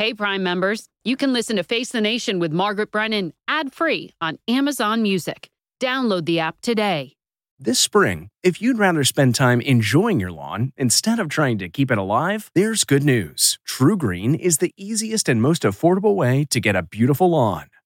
Hey, Prime members, you can listen to Face the Nation with Margaret Brennan ad free on Amazon Music. Download the app today. This spring, if you'd rather spend time enjoying your lawn instead of trying to keep it alive, there's good news. TruGreen is the easiest and most affordable way to get a beautiful lawn.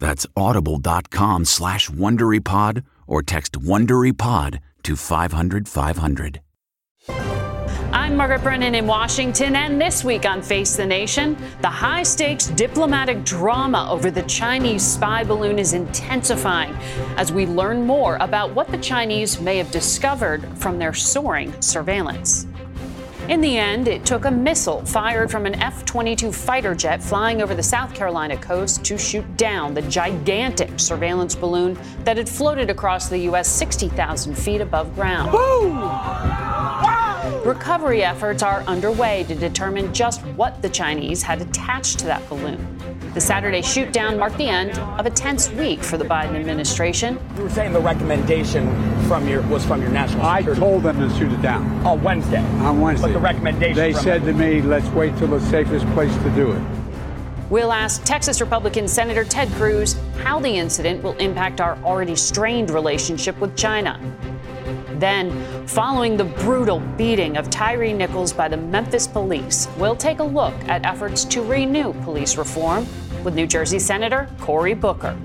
That's audible.com slash WonderyPod or text WonderyPod to 500 500. I'm Margaret Brennan in Washington, and this week on Face the Nation, the high stakes diplomatic drama over the Chinese spy balloon is intensifying as we learn more about what the Chinese may have discovered from their soaring surveillance. In the end, it took a missile fired from an F 22 fighter jet flying over the South Carolina coast to shoot down the gigantic surveillance balloon that had floated across the U.S. 60,000 feet above ground. Recovery efforts are underway to determine just what the Chinese had attached to that balloon. The Saturday shootdown marked the end of a tense week for the Biden administration. You were saying the recommendation from your was from your national Security. I told them to shoot it down on Wednesday. on Wednesday. But the recommendation They from said to me, let's wait till the safest place to do it. We'll ask Texas Republican Senator Ted Cruz how the incident will impact our already strained relationship with China. Then, following the brutal beating of Tyree Nichols by the Memphis police, we'll take a look at efforts to renew police reform with New Jersey Senator Cory Booker.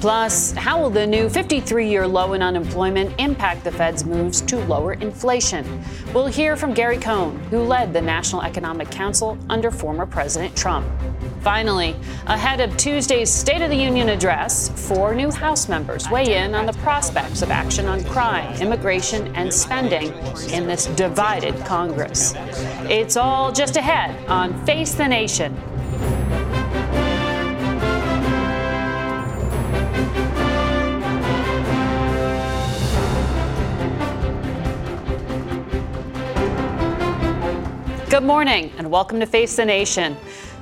Plus, how will the new 53 year low in unemployment impact the Fed's moves to lower inflation? We'll hear from Gary Cohn, who led the National Economic Council under former President Trump. Finally, ahead of Tuesday's State of the Union address, four new House members weigh in on the prospects of action on crime, immigration, and spending in this divided Congress. It's all just ahead on Face the Nation. Good morning and welcome to Face the Nation.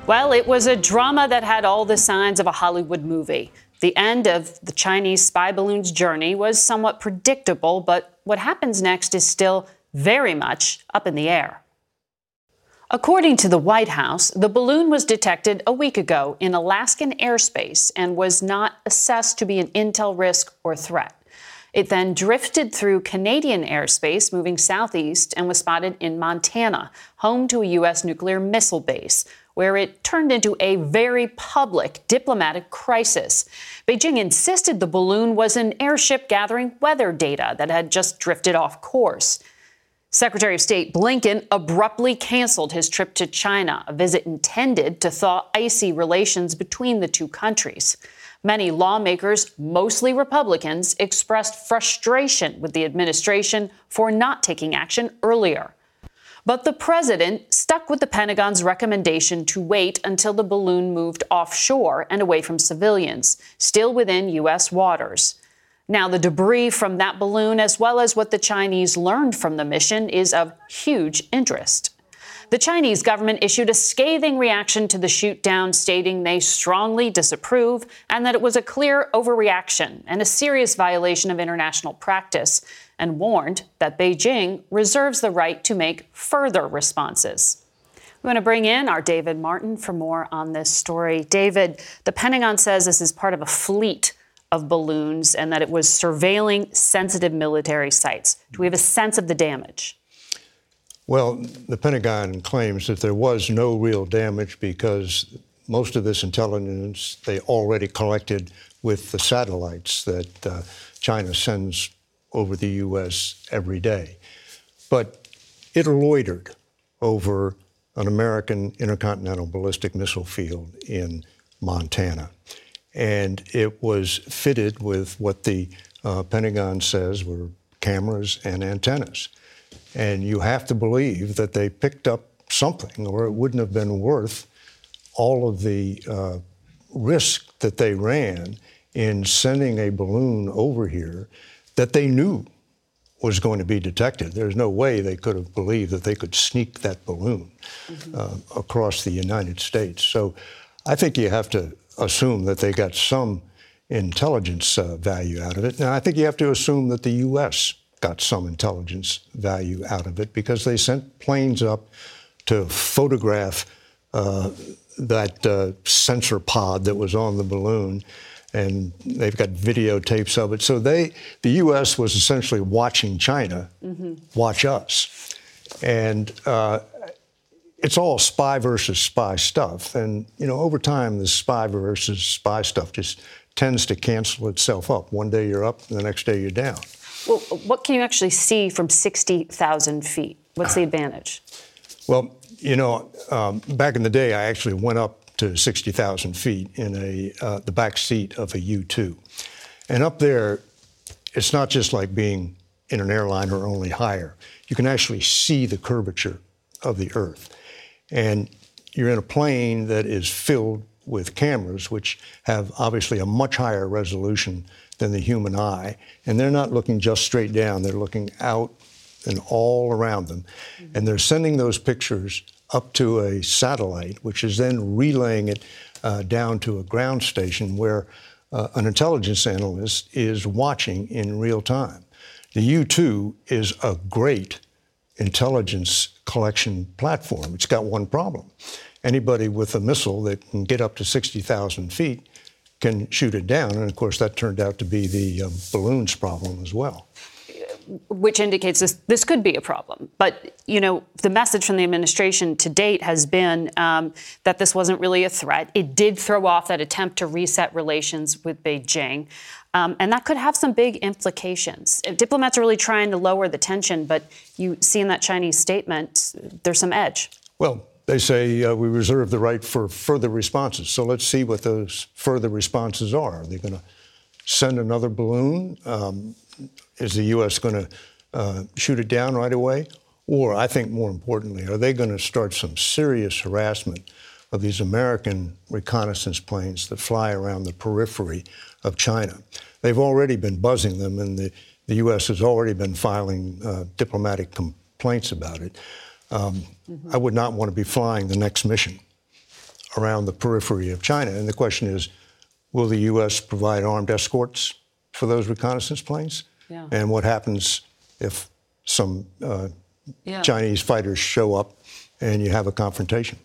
Well, it was a drama that had all the signs of a Hollywood movie. The end of the Chinese spy balloon's journey was somewhat predictable, but what happens next is still very much up in the air. According to the White House, the balloon was detected a week ago in Alaskan airspace and was not assessed to be an intel risk or threat. It then drifted through Canadian airspace, moving southeast, and was spotted in Montana, home to a U.S. nuclear missile base, where it turned into a very public diplomatic crisis. Beijing insisted the balloon was an airship gathering weather data that had just drifted off course. Secretary of State Blinken abruptly canceled his trip to China, a visit intended to thaw icy relations between the two countries. Many lawmakers, mostly Republicans, expressed frustration with the administration for not taking action earlier. But the president stuck with the Pentagon's recommendation to wait until the balloon moved offshore and away from civilians, still within U.S. waters. Now, the debris from that balloon, as well as what the Chinese learned from the mission, is of huge interest. The Chinese government issued a scathing reaction to the shoot down, stating they strongly disapprove and that it was a clear overreaction and a serious violation of international practice, and warned that Beijing reserves the right to make further responses. We want to bring in our David Martin for more on this story. David, the Pentagon says this is part of a fleet of balloons and that it was surveilling sensitive military sites. Do we have a sense of the damage? Well, the Pentagon claims that there was no real damage because most of this intelligence they already collected with the satellites that uh, China sends over the U.S. every day. But it loitered over an American intercontinental ballistic missile field in Montana. And it was fitted with what the uh, Pentagon says were cameras and antennas. And you have to believe that they picked up something, or it wouldn't have been worth all of the uh, risk that they ran in sending a balloon over here that they knew was going to be detected. There's no way they could have believed that they could sneak that balloon mm-hmm. uh, across the United States. So I think you have to assume that they got some intelligence uh, value out of it. Now, I think you have to assume that the U.S. got some intelligence value out of it because they sent planes up to photograph uh, that uh, sensor pod that was on the balloon and they've got videotapes of it. So they, the U.S. was essentially watching China mm-hmm. watch us, and uh, it's all spy versus spy stuff. And you know, over time, the spy versus spy stuff just tends to cancel itself up. One day you're up, and the next day you're down. Well, what can you actually see from 60,000 feet? What's the advantage? Well, you know, um, back in the day, I actually went up to 60,000 feet in a, uh, the back seat of a U 2. And up there, it's not just like being in an airliner only higher. You can actually see the curvature of the Earth. And you're in a plane that is filled with cameras, which have obviously a much higher resolution than the human eye. And they're not looking just straight down, they're looking out and all around them. Mm-hmm. And they're sending those pictures up to a satellite, which is then relaying it uh, down to a ground station where uh, an intelligence analyst is watching in real time. The U 2 is a great intelligence collection platform. It's got one problem. Anybody with a missile that can get up to 60,000 feet can shoot it down. And of course, that turned out to be the uh, balloons problem as well which indicates this this could be a problem. But you know, the message from the administration to date has been um, that this wasn't really a threat. It did throw off that attempt to reset relations with Beijing. Um, and that could have some big implications. Diplomats are really trying to lower the tension, but you see in that Chinese statement, there's some edge. Well, they say uh, we reserve the right for further responses. So let's see what those further responses are. Are they going to send another balloon? Um, is the U.S. going to uh, shoot it down right away? Or, I think more importantly, are they going to start some serious harassment of these American reconnaissance planes that fly around the periphery of China? They've already been buzzing them, and the, the U.S. has already been filing uh, diplomatic complaints about it. Um, mm-hmm. I would not want to be flying the next mission around the periphery of China. And the question is will the U.S. provide armed escorts for those reconnaissance planes? Yeah. And what happens if some uh, yeah. Chinese fighters show up and you have a confrontation?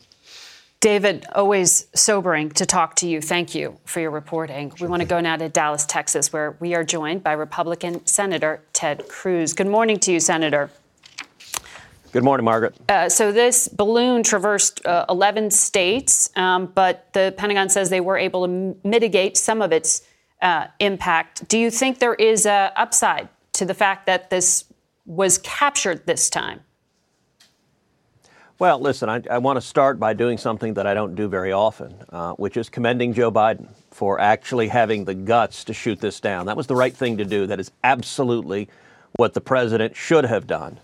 David, always sobering to talk to you. Thank you for your reporting. Sure we want to go now to Dallas, Texas, where we are joined by Republican Senator Ted Cruz. Good morning to you, Senator. Good morning, Margaret. Uh, so this balloon traversed uh, 11 states, um, but the Pentagon says they were able to m- mitigate some of its uh, impact. Do you think there is a upside to the fact that this was captured this time? Well, listen, I, I want to start by doing something that I don't do very often, uh, which is commending Joe Biden for actually having the guts to shoot this down. That was the right thing to do. That is absolutely what the president should have done.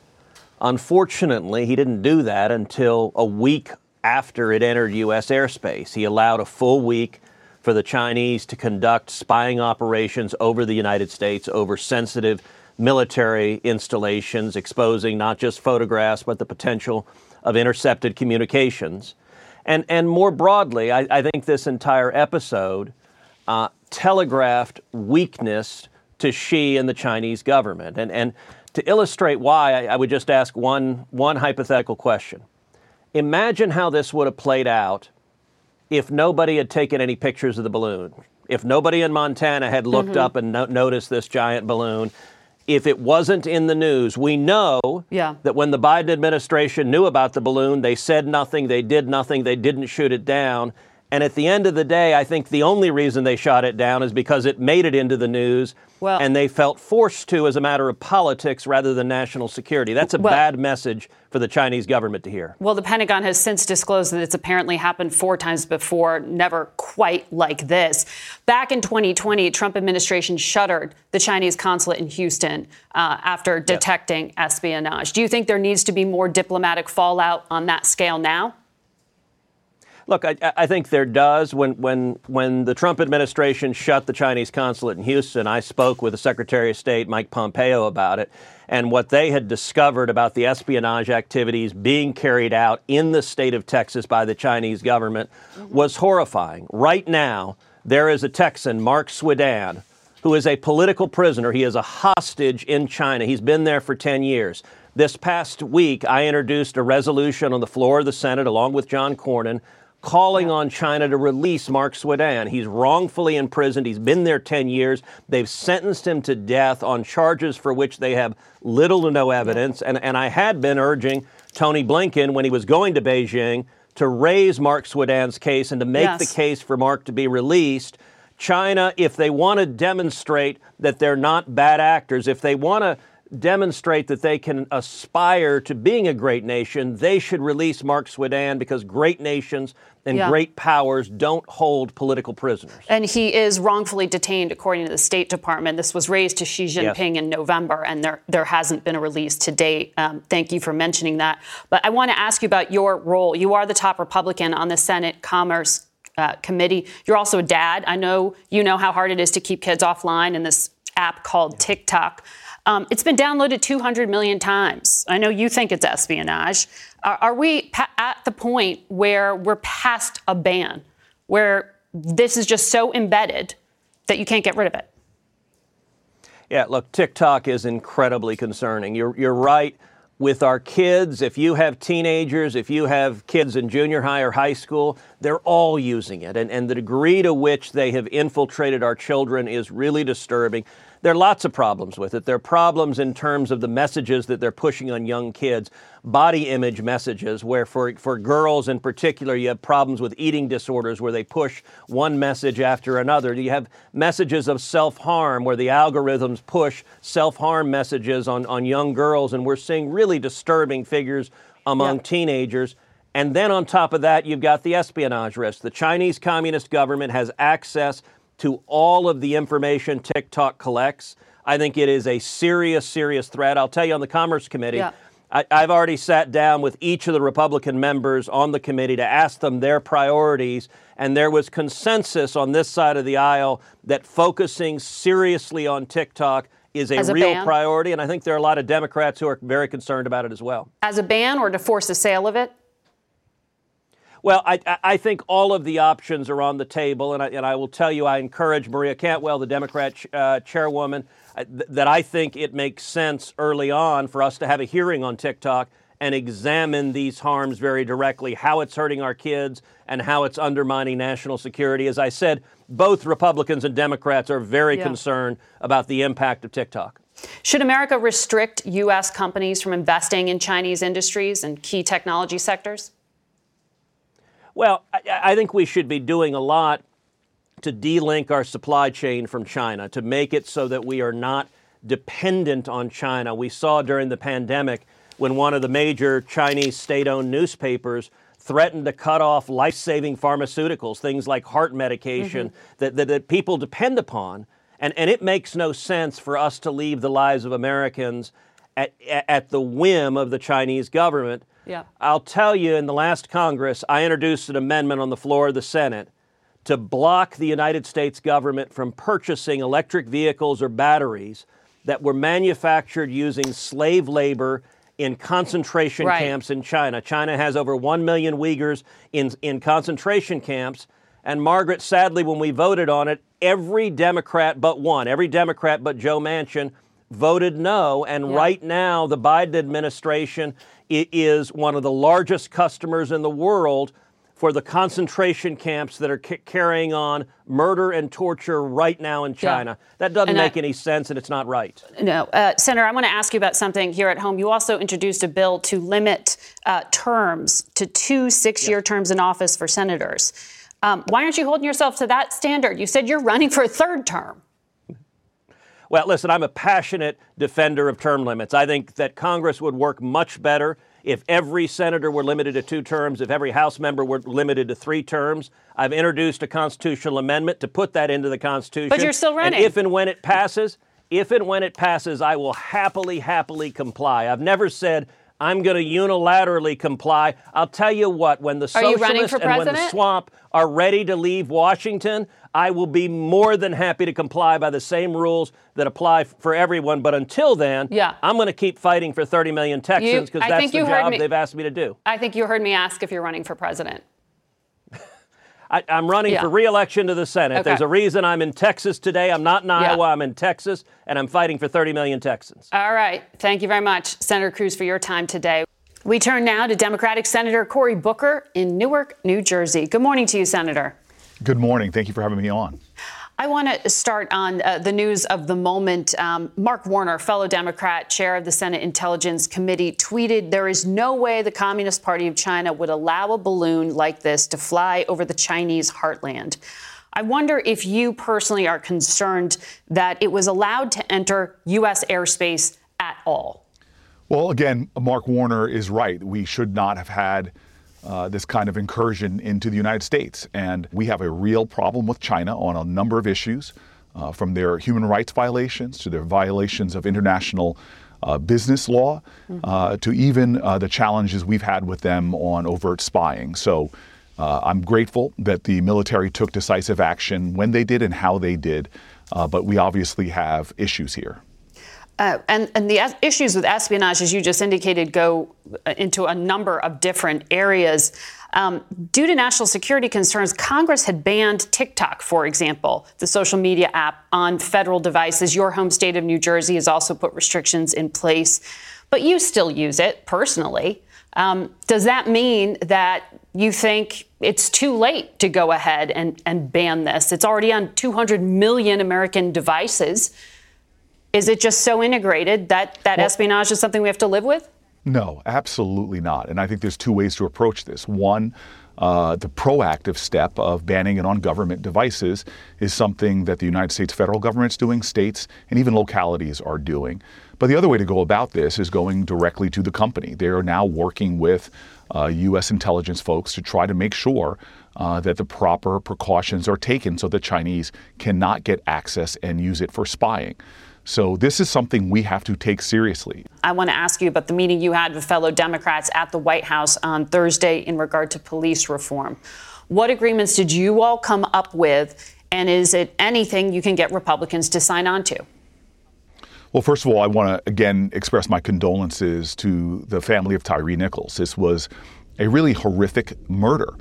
Unfortunately, he didn't do that until a week after it entered U.S. airspace. He allowed a full week for the Chinese to conduct spying operations over the United States, over sensitive military installations, exposing not just photographs, but the potential of intercepted communications. And, and more broadly, I, I think this entire episode uh, telegraphed weakness to Xi and the Chinese government. And, and to illustrate why, I, I would just ask one, one hypothetical question. Imagine how this would have played out if nobody had taken any pictures of the balloon, if nobody in Montana had looked mm-hmm. up and no- noticed this giant balloon, if it wasn't in the news. We know yeah. that when the Biden administration knew about the balloon, they said nothing, they did nothing, they didn't shoot it down. And at the end of the day, I think the only reason they shot it down is because it made it into the news well, and they felt forced to as a matter of politics rather than national security. That's a well, bad message for the Chinese government to hear. Well, the Pentagon has since disclosed that it's apparently happened four times before, never quite like this. Back in 2020, Trump administration shuttered the Chinese consulate in Houston uh, after detecting yes. espionage. Do you think there needs to be more diplomatic fallout on that scale now? Look, I, I, think there does. When, when, when the Trump administration shut the Chinese consulate in Houston, I spoke with the Secretary of State, Mike Pompeo, about it. And what they had discovered about the espionage activities being carried out in the state of Texas by the Chinese government mm-hmm. was horrifying. Right now, there is a Texan, Mark Swidan, who is a political prisoner. He is a hostage in China. He's been there for 10 years. This past week, I introduced a resolution on the floor of the Senate along with John Cornyn calling on China to release Mark Swidan. He's wrongfully imprisoned. He's been there 10 years. They've sentenced him to death on charges for which they have little to no evidence. And, and I had been urging Tony Blinken when he was going to Beijing to raise Mark Swidan's case and to make yes. the case for Mark to be released. China, if they want to demonstrate that they're not bad actors, if they want to demonstrate that they can aspire to being a great nation, they should release Mark Swidan because great nations and yeah. great powers don't hold political prisoners. And he is wrongfully detained, according to the State Department. This was raised to Xi Jinping yes. in November, and there, there hasn't been a release to date. Um, thank you for mentioning that. But I want to ask you about your role. You are the top Republican on the Senate Commerce uh, Committee. You're also a dad. I know you know how hard it is to keep kids offline in this app called TikTok. Um, it's been downloaded 200 million times. I know you think it's espionage. Are, are we pa- at the point where we're past a ban, where this is just so embedded that you can't get rid of it? Yeah, look, TikTok is incredibly concerning. You're, you're right. With our kids, if you have teenagers, if you have kids in junior high or high school, they're all using it. And, and the degree to which they have infiltrated our children is really disturbing. There are lots of problems with it. There are problems in terms of the messages that they're pushing on young kids, body image messages, where for, for girls in particular, you have problems with eating disorders where they push one message after another. You have messages of self harm where the algorithms push self harm messages on, on young girls, and we're seeing really disturbing figures among teenagers. And then on top of that, you've got the espionage risk. The Chinese Communist government has access to all of the information TikTok collects. I think it is a serious, serious threat. I'll tell you on the Commerce Committee, yeah. I, have already sat down with each of the Republican members on the committee to ask them their priorities, and there was consensus on this side of the aisle that focusing seriously on TikTok is a, a real ban? priority, and I think there are a lot of Democrats who are very concerned about it as well. As a ban or to force the sale of it? Well, I, I think all of the options are on the table, and I, and I will tell you, I encourage Maria Cantwell, the Democrat uh, chairwoman, uh, th- that I think it makes sense early on for us to have a hearing on TikTok and examine these harms very directly, how it's hurting our kids and how it's undermining national security. As I said, both Republicans and Democrats are very yeah. concerned about the impact of TikTok. Should America restrict U.S. companies from investing in Chinese industries and key technology sectors? Well, I, I think we should be doing a lot to delink our supply chain from China, to make it so that we are not dependent on China. We saw during the pandemic when one of the major Chinese state owned newspapers threatened to cut off life saving pharmaceuticals, things like heart medication mm-hmm. that, that, that, people depend upon. And, and it makes no sense for us to leave the lives of Americans at, at the whim of the Chinese government. Yeah. I'll tell you, in the last Congress, I introduced an amendment on the floor of the Senate to block the United States government from purchasing electric vehicles or batteries that were manufactured using slave labor in concentration Right. camps in China. China has over 1 million Uyghurs in, in concentration camps. And Margaret, sadly, when we voted on it, every Democrat but one, every Democrat but Joe Manchin voted no. And Yeah. right now, the Biden administration is one of the largest customers in the world for the concentration camps that are ca- carrying on murder and torture right now in China. That doesn't And I- make any sense, and it's not right. No, uh, Senator, I want to ask you about something here at home. You also introduced a bill to limit uh, terms to two six-year terms in office for senators. Um, why aren't you holding yourself to that standard? You said you're running for a third term. Well, listen, I'm a passionate defender of term limits. I think that Congress would work much better if every senator were limited to two terms, if every House member were limited to three terms. I've introduced a constitutional amendment to put that into the Constitution. But you're still running. And if and when it passes, if and when it passes, I will happily, happily comply. I've never said I'm going to unilaterally comply. I'll tell you what, when the Are you running socialists and when the swamp are ready to leave Washington, I will be more than happy to comply by the same rules that apply f- for everyone. But until then, Yeah. I'm going to keep fighting for 30 million Texans because that's the job me- they've asked me to do. I think you heard me ask if you're running for president. I, I'm running Yeah. for re-election to the Senate. Okay. There's a reason I'm in Texas today. I'm not in Yeah. Iowa. I'm in Texas, and I'm fighting for 30 million Texans. All right. Thank you very much, Senator Cruz, for your time today. We turn now to Democratic Senator Cory Booker in Newark, New Jersey. Good morning to you, Senator. Good morning. Thank you for having me on. I want to start on uh, the news of the moment. Um, Mark Warner, fellow Democrat, chair of the Senate Intelligence Committee, tweeted There is no way the Communist Party of China would allow a balloon like this to fly over the Chinese heartland. I wonder if you personally are concerned that it was allowed to enter U.S. airspace at all. Well, again, Mark Warner is right. We should not have had uh, this kind of incursion into the United States. And we have a real problem with China on a number of issues, uh, from their human rights violations to their violations of international uh, business law, uh, to even uh, the challenges we've had with them on overt spying. So uh, I'm grateful that the military took decisive action when they did and how they did. Uh, but we obviously have issues here. Uh, and, and the es- issues with espionage, as you just indicated, go uh, into a number of different areas. Um, due to national security concerns, Congress had banned TikTok, for example, the social media app, on federal devices. Your home state of New Jersey has also put restrictions in place, but you still use it personally. Um, does that mean that you think it's too late to go ahead and, and ban this? It's already on 200 million American devices. Is it just so integrated that that espionage is something we have to live with? No, absolutely not. And I think there's two ways to approach this. One, uh, the proactive step of banning it on government devices is something that the United States federal government's doing, states, and even localities are doing. But the other way to go about this is going directly to the company. They are now working with uh, U.S. intelligence folks to try to make sure uh, that the proper precautions are taken so the Chinese cannot get access and use it for spying. So this is something we have to take seriously. I want to ask you about the meeting you had with fellow Democrats at the White House on Thursday in regard to police reform. What agreements did you all come up with? And is it anything you can get Republicans to sign on to? Well, first of all, I want to again express my condolences to the family of Tyree Nichols. This was a really horrific murder.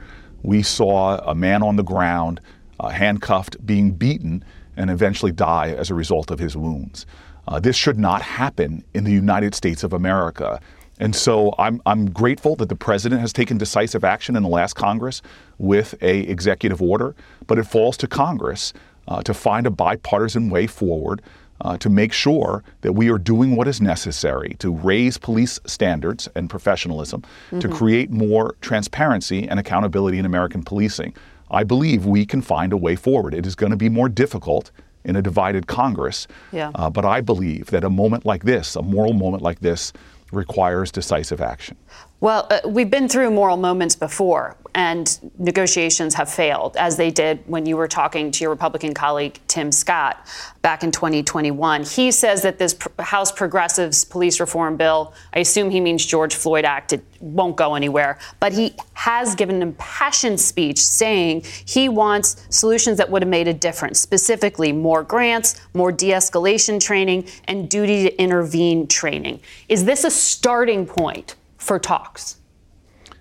We saw a man on the ground, uh, handcuffed, being beaten, and eventually die as a result of his wounds. Uh, this should not happen in the United States of America. And so I'm, I'm grateful that the president has taken decisive action in the last Congress with a executive order, but it falls to Congress uh, to find a bipartisan way forward uh, to make sure that we are doing what is necessary to raise police standards and professionalism, to create more transparency and accountability in American policing. I believe we can find a way forward. It is going to be more difficult in a divided Congress, Yeah. uh, but I believe that a moment like this, a moral moment like this, requires decisive action. Well, uh, we've been through moral moments before, and negotiations have failed, as they did when you were talking to your Republican colleague Tim Scott back in 2021. He says that this House Progressives Police Reform Bill, I assume he means George Floyd Act, it won't go anywhere. But he has given an impassioned speech saying he wants solutions that would have made a difference, specifically more grants, more de escalation training, and duty to intervene training. Is this a starting point? For talks?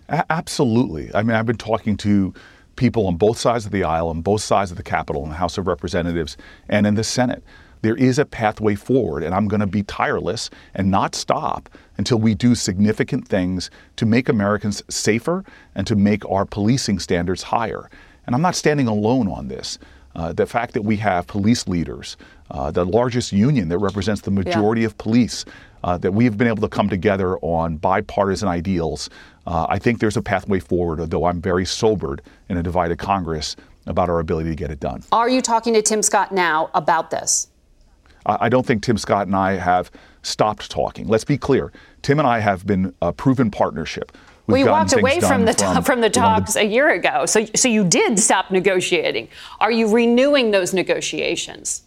A- absolutely. I mean, I've been talking to people on both sides of the aisle, on both sides of the Capitol, in the House of Representatives, and in the Senate. There is a pathway forward, and I'm going to be tireless and not stop until we do significant things to make Americans safer and to make our policing standards higher. And I'm not standing alone on this. Uh, the fact that we have police leaders, uh, the largest union that represents the majority yeah. of police, uh, that we have been able to come together on bipartisan ideals. Uh, I think there's a pathway forward, though I'm very sobered in a divided Congress about our ability to get it done. Are you talking to Tim Scott now about this? I don't think Tim Scott and I have stopped talking. Let's be clear. Tim and I have been a proven partnership. We've well, you walked away from the from, from the talks a year ago, so so you did stop negotiating. Are you renewing those negotiations?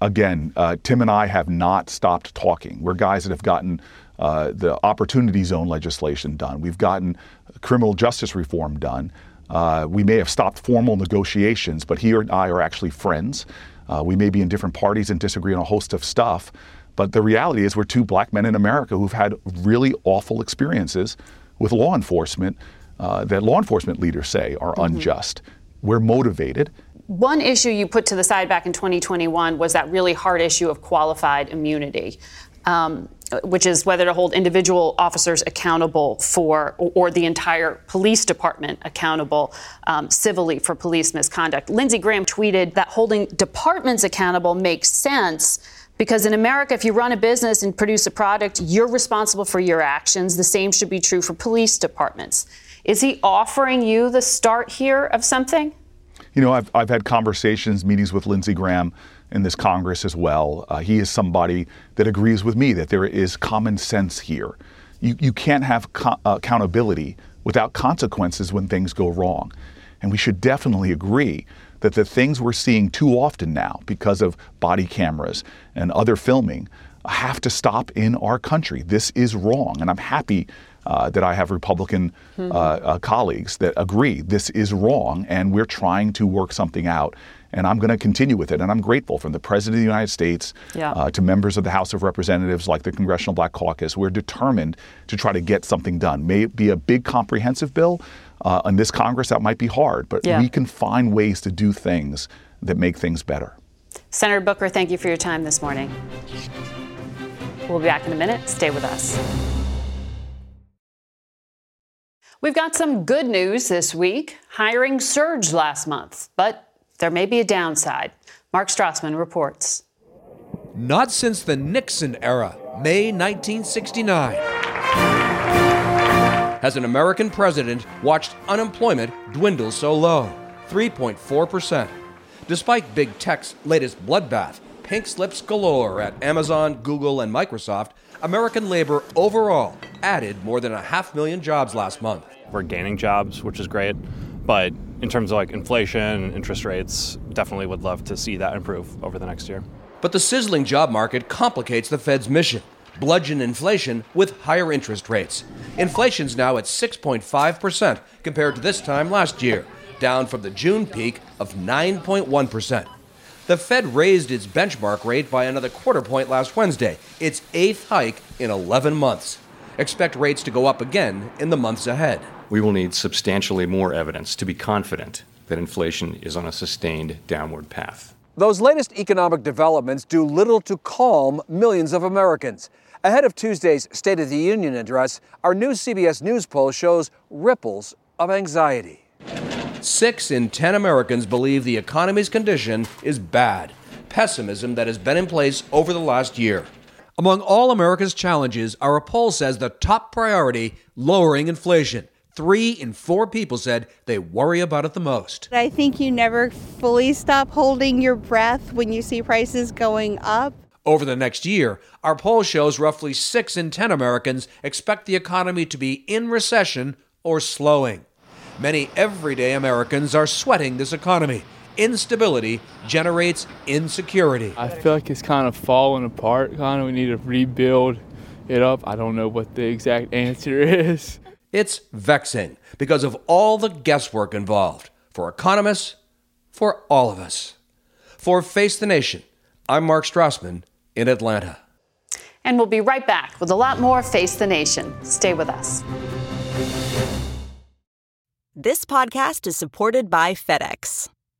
Again, uh, Tim and I have not stopped talking. We're guys that have gotten uh, the opportunity zone legislation done. We've gotten criminal justice reform done. Uh, we may have stopped formal negotiations, but he and I are actually friends. Uh, we may be in different parties and disagree on a host of stuff. But the reality is, we're two black men in America who've had really awful experiences with law enforcement uh, that law enforcement leaders say are mm-hmm. unjust. We're motivated one issue you put to the side back in 2021 was that really hard issue of qualified immunity. Um, which is whether to hold individual officers accountable for, or, the entire police department accountable um, civilly for police misconduct. Lindsey Graham tweeted that holding departments accountable makes sense because in America, if you run a business and produce a product, you're responsible for your actions. The same should be true for police departments. Is he offering you the start here of something? You know, I've, I've had conversations, meetings with Lindsey Graham in this Congress as well. Uh, he is somebody that agrees with me that there is common sense here. You, you can't have co- uh, accountability without consequences when things go wrong. And we should definitely agree that the things we're seeing too often now, because of body cameras and other filming, have to stop in our country. This is wrong. And I'm happy uh, that I have Republican mm-hmm. uh, uh, colleagues that agree this is wrong, and we're trying to work something out. And I'm going to continue with it. And I'm grateful from the President of the United States yeah. Uh, to members of the House of Representatives like the Congressional Black Caucus. We're determined to try to get something done. May it be a big, comprehensive bill. Uh, in this Congress, that might be hard, but yeah. we can find ways to do things that make things better. Senator Booker, thank you for your time this morning. We'll be back in a minute. Stay with us. We've got some good news this week. Hiring surged last month, but there may be a downside. Mark Strassmann reports. Not since the Nixon era, May 1969, has an American president watched unemployment dwindle so low 3.4%. Despite big tech's latest bloodbath, pink slips galore at Amazon, Google, and Microsoft, American labor overall added more than a half million jobs last month. We're gaining jobs, which is great. But in terms of like inflation and interest rates, definitely would love to see that improve over the next year. But the sizzling job market complicates the Fed's mission bludgeon inflation with higher interest rates. Inflation's now at 6.5% compared to this time last year, down from the June peak of 9.1%. The Fed raised its benchmark rate by another quarter point last Wednesday, its eighth hike in 11 months. Expect rates to go up again in the months ahead we will need substantially more evidence to be confident that inflation is on a sustained downward path. Those latest economic developments do little to calm millions of Americans. Ahead of Tuesday's State of the Union address, our new CBS News poll shows ripples of anxiety. Six in 10 Americans believe the economy's condition is bad, pessimism that has been in place over the last year. Among all America's challenges, our poll says the top priority lowering inflation. Three in four people said they worry about it the most. I think you never fully stop holding your breath when you see prices going up. Over the next year, our poll shows roughly 6 in 10 Americans expect the economy to be in recession or slowing. Many everyday Americans are sweating this economy. Instability generates insecurity. I feel like it's kind of falling apart. Kind of, we need to rebuild it up. I don't know what the exact answer is. It's vexing because of all the guesswork involved for economists, for all of us. For Face the Nation, I'm Mark Strassmann in Atlanta. And we'll be right back with a lot more Face the Nation. Stay with us. This podcast is supported by FedEx.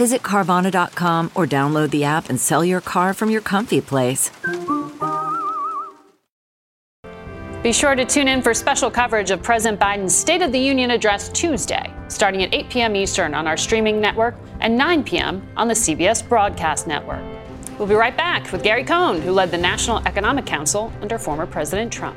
Visit Carvana.com or download the app and sell your car from your comfy place. Be sure to tune in for special coverage of President Biden's State of the Union address Tuesday, starting at 8 p.m. Eastern on our streaming network and 9 p.m. on the CBS Broadcast Network. We'll be right back with Gary Cohn, who led the National Economic Council under former President Trump.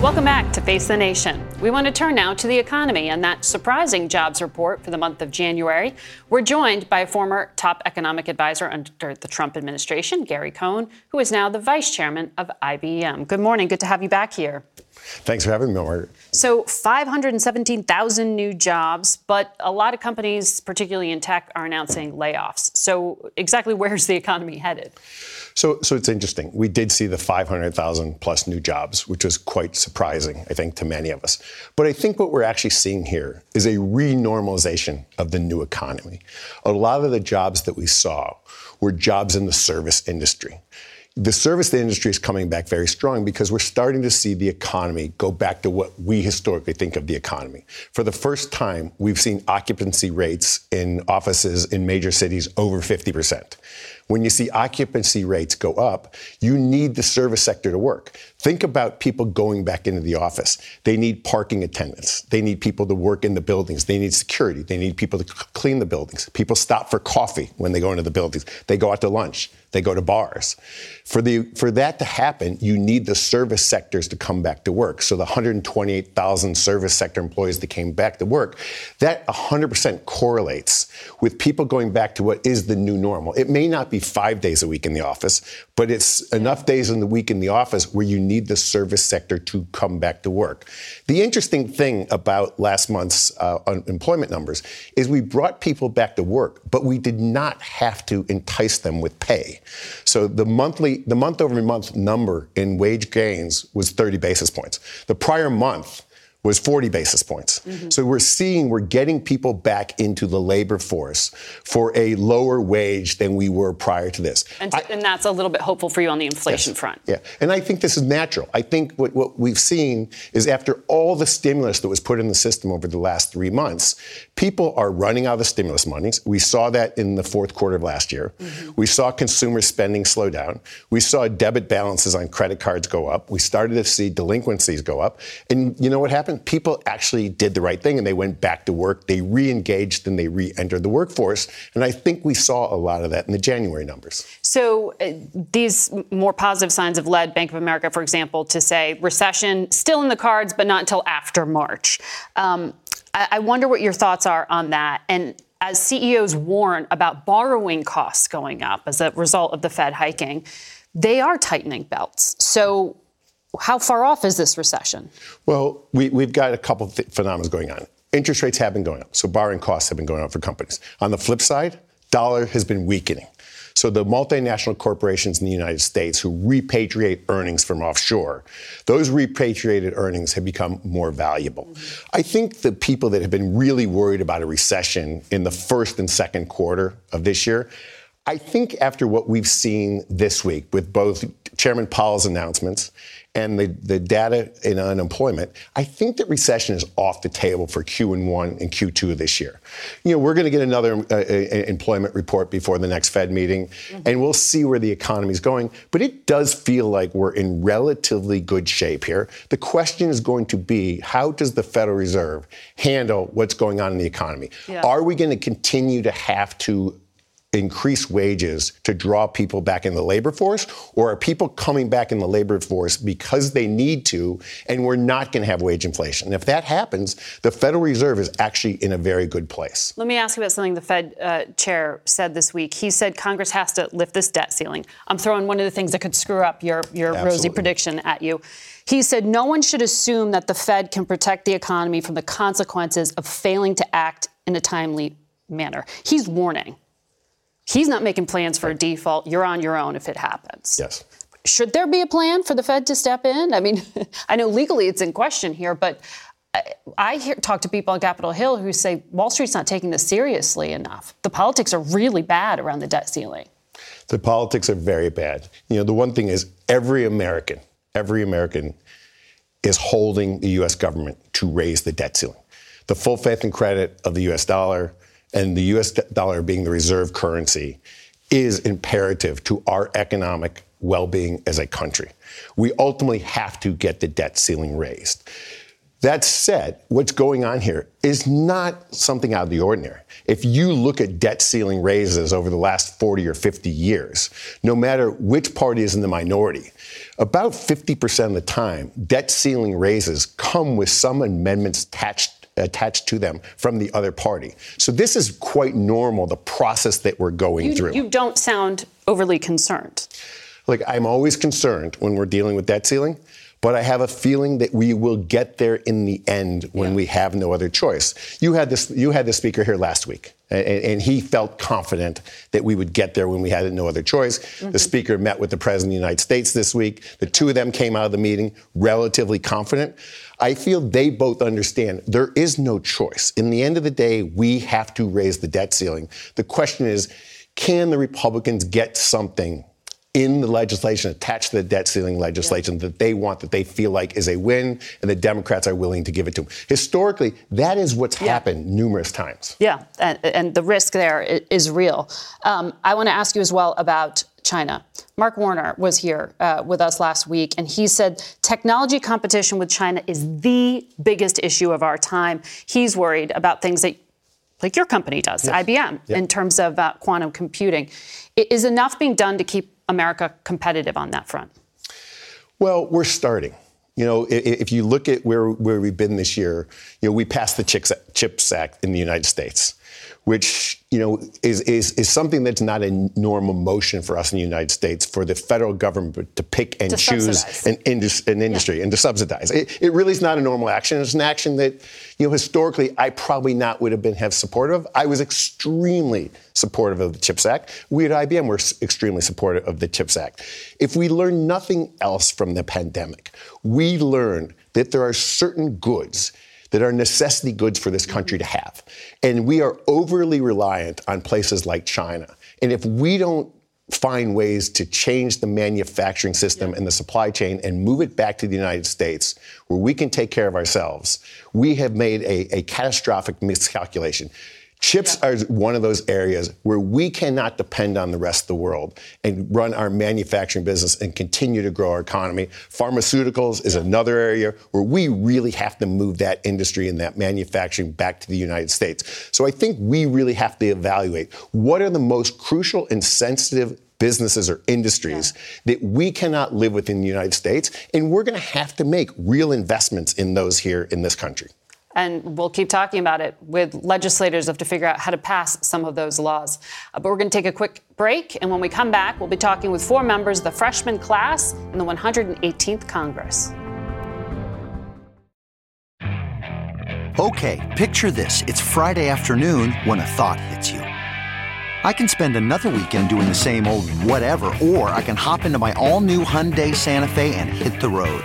Welcome back to Face the Nation. We want to turn now to the economy and that surprising jobs report for the month of January. We're joined by former top economic advisor under the Trump administration, Gary Cohn, who is now the vice chairman of IBM. Good morning. Good to have you back here. Thanks for having me, Margaret. So, 517,000 new jobs, but a lot of companies, particularly in tech, are announcing layoffs. So, exactly where's the economy headed? So, so it's interesting. We did see the 500,000 plus new jobs, which was quite surprising, I think, to many of us. But I think what we're actually seeing here is a renormalization of the new economy. A lot of the jobs that we saw were jobs in the service industry the service industry is coming back very strong because we're starting to see the economy go back to what we historically think of the economy. For the first time, we've seen occupancy rates in offices in major cities over 50%. When you see occupancy rates go up, you need the service sector to work. Think about people going back into the office. They need parking attendants. They need people to work in the buildings. They need security. They need people to clean the buildings. People stop for coffee when they go into the buildings. They go out to lunch. They go to bars. For, the, for that to happen, you need the service sectors to come back to work. So the 128,000 service sector employees that came back to work, that 100% correlates with people going back to what is the new normal. It may not be be five days a week in the office, but it's enough days in the week in the office where you need the service sector to come back to work. The interesting thing about last month's uh, unemployment numbers is we brought people back to work, but we did not have to entice them with pay. So the monthly, the month over month number in wage gains was 30 basis points. The prior month was 40 basis points. Mm-hmm. So we're seeing we're getting people back into the labor force for a lower wage than we were prior to this. And, I, and that's a little bit hopeful for you on the inflation yes, front. Yeah. And I think this is natural. I think what, what we've seen is after all the stimulus that was put in the system over the last three months, people are running out of stimulus monies. We saw that in the fourth quarter of last year. Mm-hmm. We saw consumer spending slow down. We saw debit balances on credit cards go up. We started to see delinquencies go up. And you know what happened? Happened? People actually did the right thing and they went back to work. They re engaged and they re entered the workforce. And I think we saw a lot of that in the January numbers. So uh, these more positive signs have led Bank of America, for example, to say recession still in the cards, but not until after March. Um, I-, I wonder what your thoughts are on that. And as CEOs warn about borrowing costs going up as a result of the Fed hiking, they are tightening belts. So how far off is this recession? Well, we, have got a couple of th- phenomena going on. Interest rates have been going up, so borrowing costs have been going up for companies. On the flip side, dollar has been weakening. So the multinational corporations in the United States who repatriate earnings from offshore, those repatriated earnings have become more valuable. Mm-hmm. I think the people that have been really worried about a recession in the first and second quarter of this year, I think after what we've seen this week with both Chairman Powell's announcements and the, the data in unemployment, I think that recession is off the table for Q1 and Q2 of this year. You know, we're going to get another uh, uh, employment report before the next Fed meeting, mm-hmm. and we'll see where the economy is going. But it does feel like we're in relatively good shape here. The question is going to be how does the Federal Reserve handle what's going on in the economy? Yeah. Are we going to continue to have to increase wages to draw people back in the labor force, or are people coming back in the labor force because they need to, and we're not going to have wage inflation? And if that happens, the Federal Reserve is actually in a very good place. Let me ask you about something the Fed uh, chair said this week. He said Congress has to lift this debt ceiling. I'm throwing one of the things that could screw up your, your rosy prediction at you. He said no one should assume that the Fed can protect the economy from the consequences of failing to act in a timely manner. He's warning He's not making plans for a default. You're on your own if it happens. Yes. Should there be a plan for the Fed to step in? I mean, I know legally it's in question here, but I hear, talk to people on Capitol Hill who say Wall Street's not taking this seriously enough. The politics are really bad around the debt ceiling. The politics are very bad. You know, the one thing is every American, every American is holding the U.S. government to raise the debt ceiling. The full faith and credit of the U.S. dollar, and the US dollar being the reserve currency is imperative to our economic well being as a country. We ultimately have to get the debt ceiling raised. That said, what's going on here is not something out of the ordinary. If you look at debt ceiling raises over the last 40 or 50 years, no matter which party is in the minority, about 50% of the time, debt ceiling raises come with some amendments attached attached to them from the other party. So this is quite normal, the process that we're going you, through. You don't sound overly concerned. Like, I'm always concerned when we're dealing with debt ceiling, but I have a feeling that we will get there in the end when yeah. we have no other choice. You had this, you had the speaker here last week. And, and, he felt confident that we would get there when we had no other choice. Mm-hmm. The speaker met with the president of the United States this week. The two of them came out of the meeting relatively confident. I feel they both understand there is no choice. In the end of the day, we have to raise the debt ceiling. The question is, can the Republicans get something in the legislation attached to the debt ceiling legislation yeah. that they want, that they feel like is a win, and the Democrats are willing to give it to them. Historically, that is what's yeah. happened numerous times. Yeah, and, and, the risk there is real. Um, I want to ask you as well about China. Mark Warner was here uh, with us last week, and he said technology competition with China is the biggest issue of our time. He's worried about things that, like your company does, yes. IBM, yep. in terms of uh, quantum computing. Is enough being done to keep America competitive on that front? Well, we're starting. You know, if you look at where, where we've been this year, you know, we passed the CHIPS Act in the United States, which you know, is, is, is something that's not a normal motion for us in the United States for the federal government to pick and To choose subsidize. an, indus- an industry and to subsidize. It, it really is not a normal action. It's an action that, you know, historically I probably not would have been have supportive. I was extremely supportive of the CHIPS Act. We at IBM were extremely supportive of the CHIPS Act. If we learn nothing else from the pandemic, we learned that there are certain goods that are necessity goods for this country to have. And we are overly reliant on places like China. And if we don't find ways to change the manufacturing system and the supply chain and move it back to the United States where we can take care of ourselves, we have made a, a catastrophic miscalculation. Chips are one of those areas where we cannot depend on the rest of the world and run our manufacturing business and continue to grow our economy. Pharmaceuticals is another area where we really have to move that industry and that manufacturing back to the United States. So I think we really have to evaluate what are the most crucial and sensitive businesses or industries that we cannot live within the United States, and we're going to have to make real investments in those here in this country. And we'll keep talking about it with legislators have to figure out how to pass some of those laws. Uh, but we're going to take a quick break. And when we come back, we'll be talking with four members of the freshman class in the 118th Congress. Okay, picture this. It's Friday afternoon when a thought hits you. I can spend another weekend doing the same old whatever, or I can hop into my all new Hyundai Santa Fe and hit the road.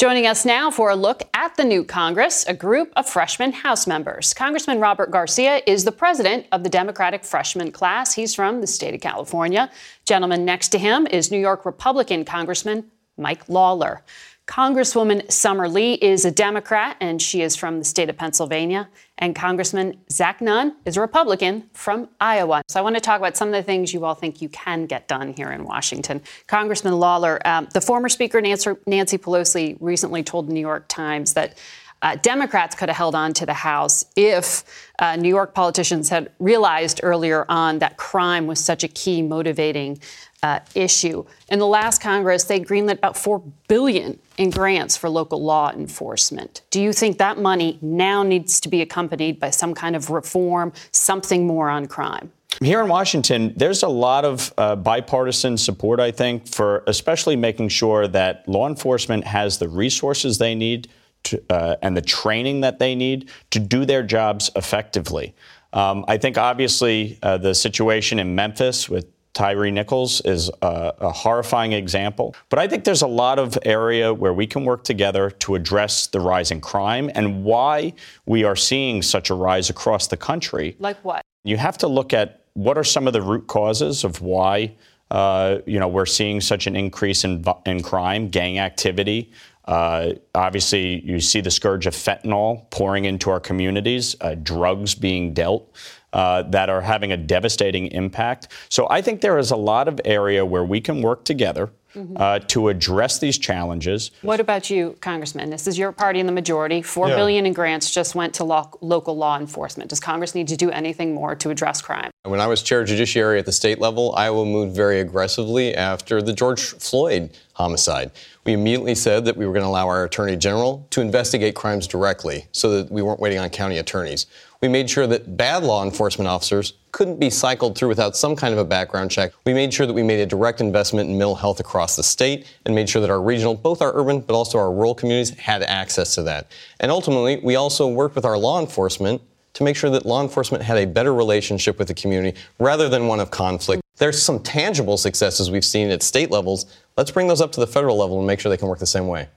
Joining us now for a look at the new Congress, a group of freshman House members. Congressman Robert Garcia is the president of the Democratic freshman class. He's from the state of California. Gentleman next to him is New York Republican Congressman Mike Lawler. Congresswoman Summer Lee is a Democrat, and she is from the state of Pennsylvania. And Congressman Zach Nunn is a Republican from Iowa. So I want to talk about some of the things you all think you can get done here in Washington. Congressman Lawler, um, the former Speaker Nancy, Pelosi recently told the New York Times that uh, Democrats could have held on to the House if uh, New York politicians had realized earlier on that crime was such a key motivating uh, issue. In the last Congress, they greenlit about four billion in grants for local law enforcement. Do you think that money now needs to be accompanied by some kind of reform, something more on crime? Here in Washington, there's a lot of uh, bipartisan support, I think, for especially making sure that law enforcement has the resources they need to, uh, and the training that they need to do their jobs effectively. Um, I think obviously uh, the situation in Memphis with Tyree Nichols is a, a, horrifying example. But I think there's a lot of area where we can work together to address the rise in crime and why we are seeing such a rise across the country. Like what? You have to look at what are some of the root causes of why uh, you know we're seeing such an increase in, in crime, gang activity. Uh, obviously, you see the scourge of fentanyl pouring into our communities, uh, drugs being dealt. Uh, that are having a devastating impact. So I think there is a lot of area where we can work together mm-hmm. uh, to address these challenges. What about you, Congressman? This is your party in the majority. Four yeah. billion in grants just went to lo- local law enforcement. Does Congress need to do anything more to address crime? When I was chair of judiciary at the state level, Iowa moved very aggressively after the George Floyd homicide. We immediately said that we were going to allow our attorney general to investigate crimes directly so that we weren't waiting on county attorneys. We made sure that bad law enforcement officers couldn't be cycled through without some kind of a background check. We made sure that we made a direct investment in mental health across the state and made sure that our regional, both our urban but also our rural communities, had access to that. And ultimately, we also worked with our law enforcement to make sure that law enforcement had a better relationship with the community rather than one of conflict. There's some tangible successes we've seen at state levels. Let's bring those up to the federal level and make sure they can work the same way.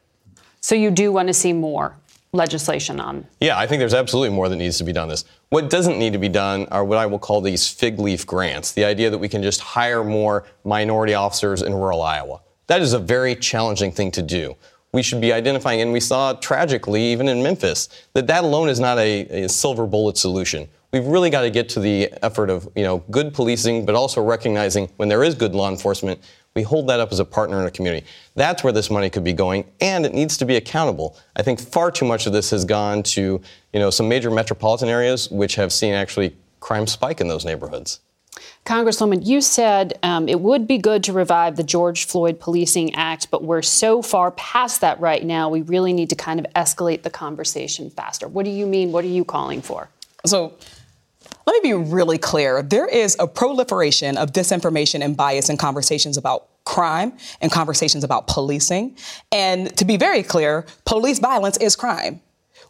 So you do want to see more legislation on. Yeah, I think there's absolutely more that needs to be done this. What doesn't need to be done are what I will call these fig leaf grants, the idea that we can just hire more minority officers in rural Iowa. That is a very challenging thing to do. We should be identifying, and we saw tragically, even in Memphis, that that alone is not a, a silver bullet solution. We've really got to get to the effort of, you know, good policing, but also recognizing when there is good law enforcement, we hold that up as a partner in a community. That's where this money could be going, and it needs to be accountable. I think far too much of this has gone to, you know, some major metropolitan areas which have seen actually crime spike in those neighborhoods. Congresswoman, you said um, it would be good to revive the George Floyd Policing Act, but we're so far past that right now, we really need to kind of escalate the conversation faster. What do you mean? What are you calling for? So, let me be really clear. There is a proliferation of disinformation and bias in conversations about crime and conversations about policing. And to be very clear, police violence is crime.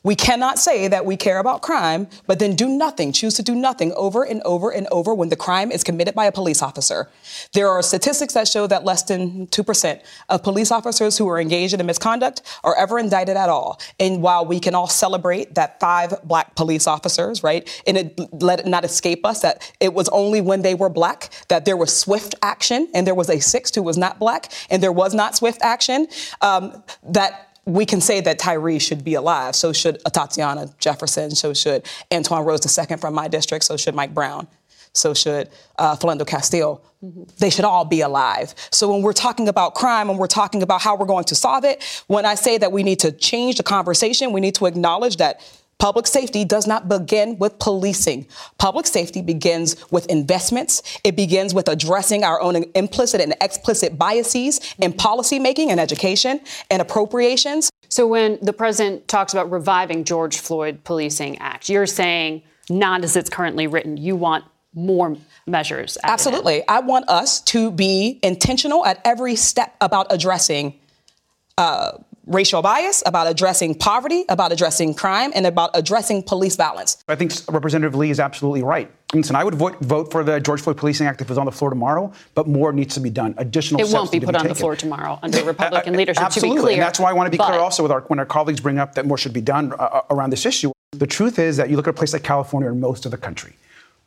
We cannot say that we care about crime, but then do nothing, choose to do nothing over and over and over when the crime is committed by a police officer. There are statistics that show that less than 2% of police officers who are engaged in a misconduct are ever indicted at all. And while we can all celebrate that five black police officers, right, and it, let it not escape us that it was only when they were black that there was swift action, and there was a sixth who was not black, and there was not swift action, um, that we can say that Tyree should be alive. So should Atatiana Jefferson. So should Antwon Rose II from my district. So should Mike Brown. So should uh, Philando Castile. Mm-hmm. They should all be alive. So when we're talking about crime and we're talking about how we're going to solve it, when I say that we need to change the conversation, we need to acknowledge that Public safety does not begin with policing. Public safety begins with investments. It begins with addressing our own implicit and explicit biases in policymaking and education and appropriations. So when the president talks about reviving George Floyd Policing Act, you're saying not as it's currently written. You want more measures. Absolutely. I want us to be intentional at every step about addressing uh, racial bias, about addressing poverty, about addressing crime, and about addressing police violence. I think Representative Lee is absolutely right. Listen, I would vote, vote for the George Floyd Policing Act if it was on the floor tomorrow, but more needs to be done. Additional it won't be put be on the floor tomorrow under Republican leadership. Absolutely, to be clear, and that's why I want to be but, clear also with our, when our colleagues bring up that more should be done uh, uh, around this issue. The truth is that you look at a place like California or most of the country,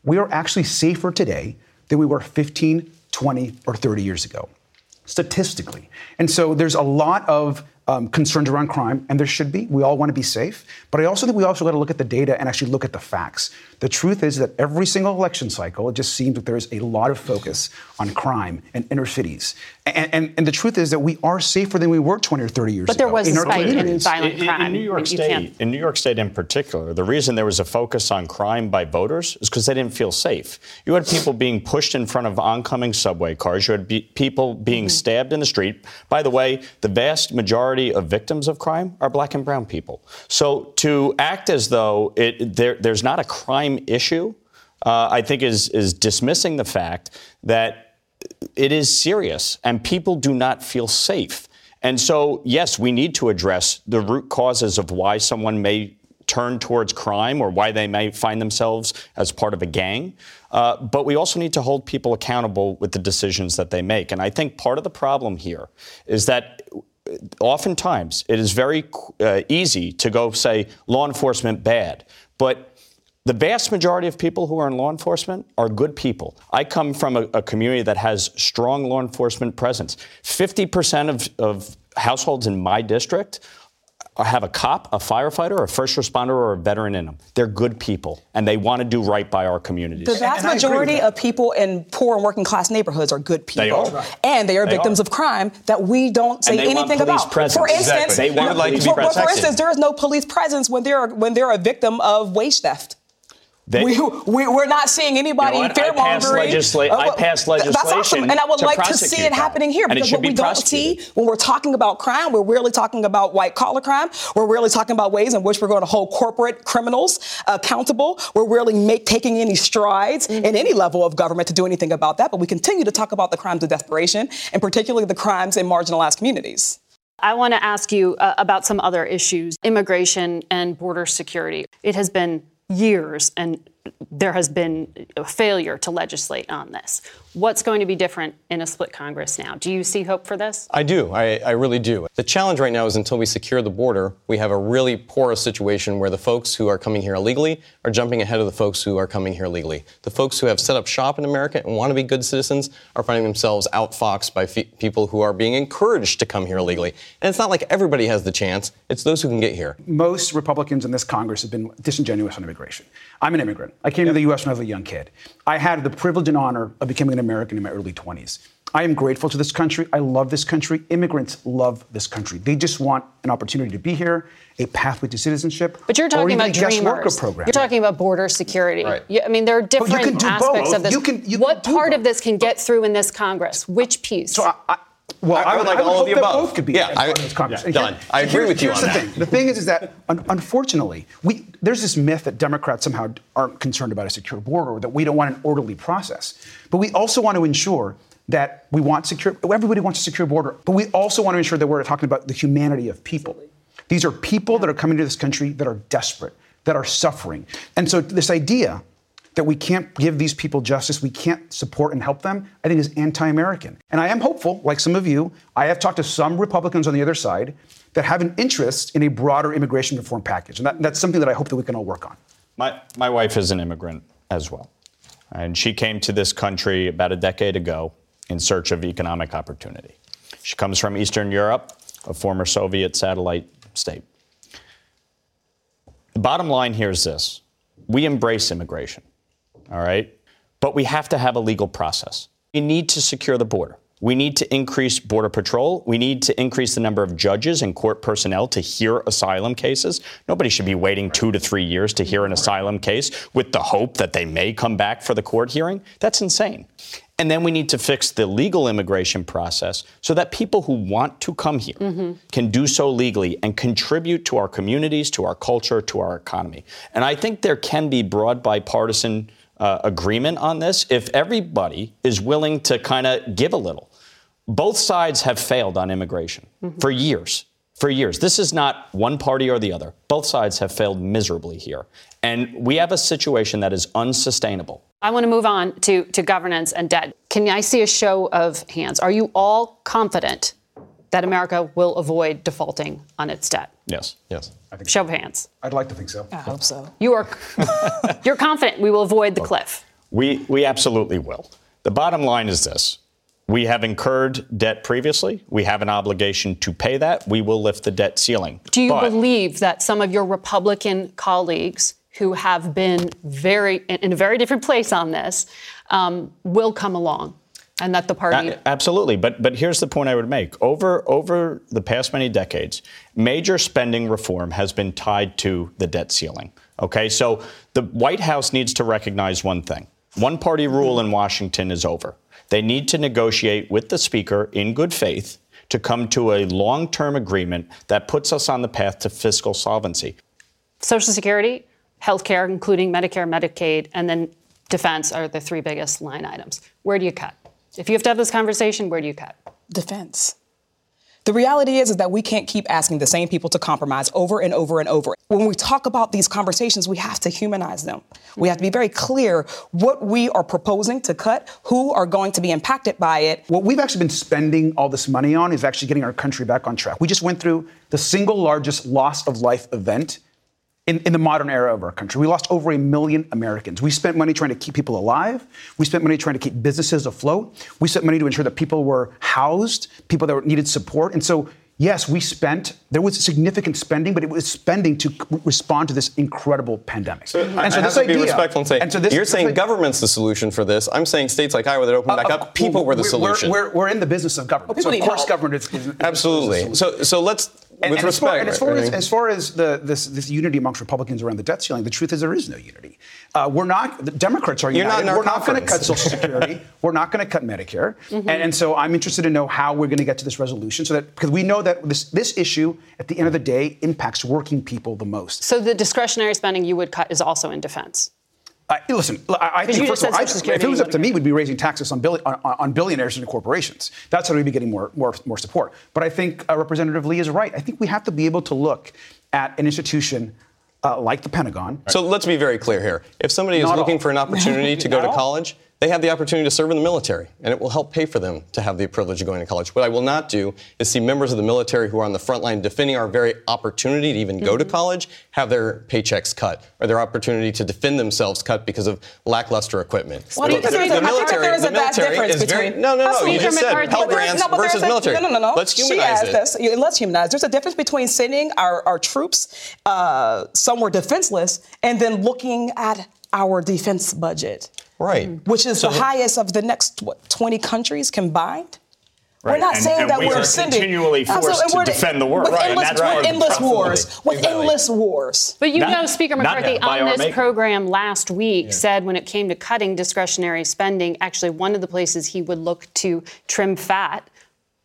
we are actually safer today than we were 15, 20, or 30 years ago, statistically. And so there's a lot of um, concerns around crime, and there should be. We all want to be safe. But I also think we also got to look at the data and actually look at the facts. The truth is that every single election cycle, it just seems that there's a lot of focus on crime and inner cities. And, and, and the truth is that we are safer than we were 20 or 30 years but ago. But there was a spike in violent in, crime. In New York State, in New York State in particular, the reason there was a focus on crime by voters is because they didn't feel safe. You had people being pushed in front of oncoming subway cars. You had be, people being mm-hmm. stabbed in the street. By the way, the vast majority of victims of crime are black and brown people. So to act as though it, there, there's not a crime issue, uh, I think is is dismissing the fact that it is serious and people do not feel safe. And so, yes, we need to address the root causes of why someone may turn towards crime or why they may find themselves as part of a gang. Uh, but we also need to hold people accountable with the decisions that they make. And I think part of the problem here is that oftentimes it is very uh, easy to go say law enforcement bad. But the vast majority of people who are in law enforcement are good people. I come from a, a community that has strong law enforcement presence. 50% of, of households in my district have a cop, a firefighter, a first responder, or a veteran in them. They're good people, and they want to do right by our communities. The vast and, and majority of people in poor and working class neighborhoods are good people. They are. And they are they victims are. of crime that we don't say anything about. Presence. For instance, exactly. they want like for, for instance, there is no police presence when they're when they're a victim of wage theft. They, we, we, are not seeing anybody you know fear mongering. I, legisla- uh, I passed legislation. That's awesome. And I would to like to see it happening here because what we don't see when we're talking about crime, we're really talking about white collar crime. We're really talking about ways in which we're going to hold corporate criminals accountable. We're really make, taking any strides mm-hmm. in any level of government to do anything about that. But we continue to talk about the crimes of desperation and particularly the crimes in marginalized communities. I want to ask you uh, about some other issues immigration and border security. It has been years and there has been a failure to legislate on this. What's going to be different in a split Congress now? Do you see hope for this? I do. I, I really do. The challenge right now is until we secure the border, we have a really porous situation where the folks who are coming here illegally are jumping ahead of the folks who are coming here legally. The folks who have set up shop in America and want to be good citizens are finding themselves outfoxed by fe- people who are being encouraged to come here illegally. And it's not like everybody has the chance, it's those who can get here. Most Republicans in this Congress have been disingenuous on immigration. I'm an immigrant. I came to the U.S. when I was a young kid. I had the privilege and honor of becoming an American in my early 20s. I am grateful to this country. I love this country. Immigrants love this country. They just want an opportunity to be here, a pathway to citizenship. But you're or talking even about a guest worker dreamers. program. You're talking about border security. Right. Yeah, I mean, there are different aspects both. of this. You can- you what part of this can get through in this Congress? Which piece? So Well, I would like all of the above. Both could be Yeah, I- part of this Congress. yeah, done. here- I agree with you on the that. Thing. The thing is, is that un- unfortunately, we there's this myth that Democrats somehow aren't concerned about a secure border, or that we don't want an orderly process. But we also want to ensure that we want secure. Everybody wants a secure border, but we also want to ensure that we're talking about the humanity of people. These are people that are coming to this country that are desperate, that are suffering, and so this idea that we can't give these people justice, we can't support and help them, I think is anti American. And I am hopeful, like some of you, I have talked to some Republicans on the other side that have an interest in a broader immigration reform package. And that, that's something that I hope that we can all work on. My, my wife is an immigrant as well. And she came to this country about a decade ago in search of economic opportunity. She comes from Eastern Europe, a former Soviet satellite state. The bottom line here is this we embrace immigration, all right? But we have to have a legal process. We need to secure the border. We need to increase Border Patrol. We need to increase the number of judges and court personnel to hear asylum cases. Nobody should be waiting two to three years to hear an asylum case with the hope that they may come back for the court hearing. That's insane. And then we need to fix the legal immigration process so that people who want to come here mm-hmm. can do so legally and contribute to our communities, to our culture, to our economy. And I think there can be broad bipartisan uh, agreement on this if everybody is willing to kind of give a little. Both sides have failed on immigration for years. For years. This is not one party or the other. Both sides have failed miserably here. And we have a situation that is unsustainable. I want to move on to, to governance and debt. Can I see a show of hands? Are you all confident that America will avoid defaulting on its debt? Yes. Yes. Show of hands. I'd like to think so. I hope so. You are you're confident we will avoid the cliff. We, we absolutely will. The bottom line is this we have incurred debt previously. We have an obligation to pay that. We will lift the debt ceiling. Do you But- believe that some of your Republican colleagues who have been very in in a very different place on this um, will come along, and that the party? A- absolutely, but but here's the point I would make. Over over the past many decades, major spending reform has been tied to the debt ceiling. Okay, so the White House needs to recognize one thing: one party rule in Washington is over. They need to negotiate with the Speaker in good faith to come to a long-term agreement that puts us on the path to fiscal solvency. Social Security, health care, including Medicare, Medicaid, and then defense are the three biggest line items. Where do you cut? If you have to have this conversation, where do you cut? Defense. The reality is, is that we can't keep asking the same people to compromise over and over and over. When we talk about these conversations, we have to humanize them. We have to be very clear what we are proposing to cut, who are going to be impacted by it. What we've actually been spending all this money on is actually getting our country back on track. We just went through the single largest loss of life event in, in the modern era of our country. We lost over a million Americans. We spent money trying to keep people alive. We spent money trying to keep businesses afloat. We spent money to ensure that people were housed, people that needed support. And so, yes, we spent, there was significant spending, but it was spending to respond to this incredible pandemic. So and I, so I have this to be idea- respectful and say, and so this- you're saying idea- government's the solution for this. I'm saying states like Iowa that opened back Uh, up, people were the solution. We're, we're, we're in the business of government. so, of course, government is, is, is Absolutely. So, so let's, And, with and as far, respect, and as far I as, as far as the this, this unity amongst Republicans around the debt ceiling, the truth is there is no unity. Uh, we're not. The Democrats are You're not united. in our we're not going to cut Social Security. we're not going to cut Medicare. Mhm. And, and so I'm interested to know how we're going to get to this resolution, so that because we know that this this issue at the end of the day impacts working people the most. So the discretionary spending you would cut is also in defense. Uh, listen, I, I think first of all, I, if it was up to me, we'd be raising taxes on, billi- on, on billionaires and corporations. That's how we'd be getting more, more, more support. But I think uh, Representative Lee is right. I think we have to be able to look at an institution uh, like the Pentagon. So let's be very clear here. If somebody is looking all. for an opportunity to go Not to all. college, they have the opportunity to serve in the military, and it will help pay for them to have the privilege of going to college. What I will not do is see members of the military who are on the front line defending our very opportunity to even go to college have their paychecks cut or their opportunity to defend themselves cut because of lackluster equipment. Well, the, the- the a- I think military, there is the a military difference is very no, no, no. You just said Pell Grants no, versus a- military. No, no, no. Let's humanize it. Yeah, Let's humanize. There's a difference between sending our, our troops uh, somewhere defenseless and then looking at our defense budget, Right. Mm-hmm. which is So- the highest of the next what, 20 countries combined. We're not and- saying and that we we're are sending continually forced Absolutely, and to we're- defend the world. with Right, and endless, that's with part endless wars, with endless wars. But you Not- know, Speaker McCarthy, by on this making. program last week said when it came to cutting discretionary spending, actually one of the places he would look to trim fat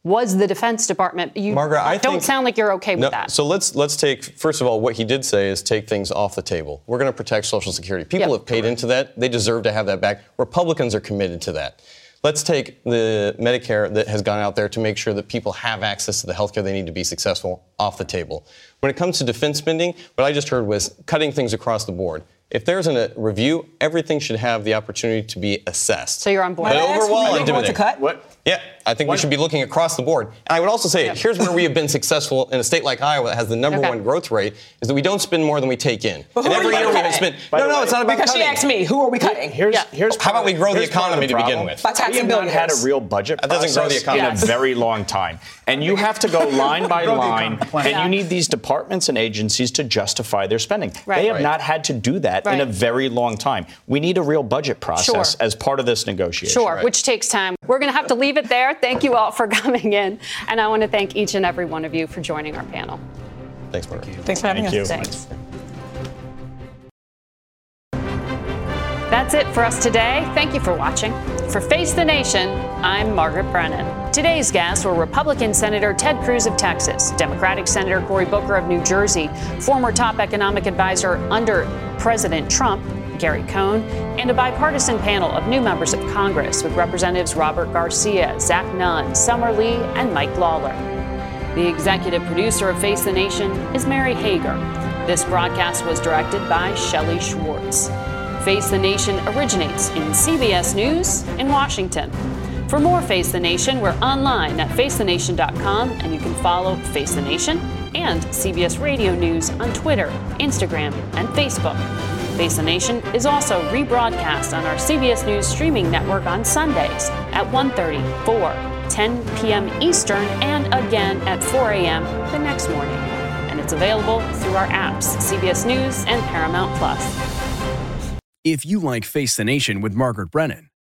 was the Defense Department. You Margaret, I don't think- sound like you're okay with No, that. So let's let's take first of all what he did say is take things off the table. We're going to protect Social Security. People Yep. have paid into that. They deserve to have that back. Republicans are committed to that. Let's take the Medicare that has gone out there to make sure that people have access to the health care they need to be successful off the table. When it comes to defense spending, what I just heard was cutting things across the board. If there's a review, everything should have the opportunity to be assessed. So you're on board. But May I ask overall, who you intimidating. want to cut? What? Yeah, I think we should be looking across the board. And I would also say, here's where we have been successful in a state like Iowa that has the number Okay. one growth rate, is that we don't spend more than we take in. But who and every we year we have spent. No, no, way, it's not about because cutting. she asked me, who are we cutting? Here's, Yeah. here's How about we grow the here's part of economy to begin with? By We taxing have not had a real budget That doesn't grow the economy. in a very long time. And you have to go line by line, and Yeah. you need these departments and agencies to justify their spending. Right. They have Right. not had to do that in a very long time. We need a real budget process Sure. as part of this negotiation. Sure, which takes time. We're going to have to leave it there. Thank you all for coming in. And I want to thank each and every one of you for joining our panel. Thanks, Mark. Thanks for having Thank us. you. Thanks. That's it for us today. Thank you for watching. For Face the Nation, I'm Margaret Brennan. Today's guests were Republican Senator Ted Cruz of Texas, Democratic Senator Cory Booker of New Jersey, former top economic advisor under President Trump, Gary Cohn, and a bipartisan panel of new members of Congress with Representatives Robert Garcia, Zach Nunn, Summer Lee, and Mike Lawler. The executive producer of Face the Nation is Mary Hager. This broadcast was directed by Shelley Schwartz. Face the Nation originates in CBS News in Washington. For more Face the Nation, we're online at facethenation.com and you can follow Face the Nation and CBS Radio News on Twitter, Instagram, and Facebook. Face the Nation is also rebroadcast on our CBS News streaming network on Sundays at 1:30, 4, 10 p.m. Eastern, and again at 4 a.m. the next morning. And it's available through our apps, CBS News and Paramount Plus. If you like Face the Nation with Margaret Brennan,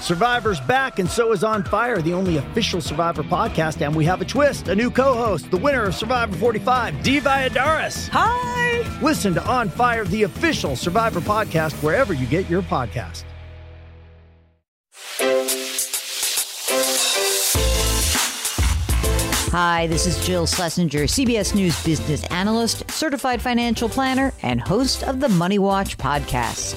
Survivor's back, and so is On Fire, the only official Survivor podcast. And we have a twist a new co host, the winner of Survivor 45, Dee Valladares. Hi. Listen to On Fire, the official Survivor podcast, wherever you get your podcast. Hi, this is Jill Schlesinger, CBS News business analyst, certified financial planner, and host of the Money Watch podcast.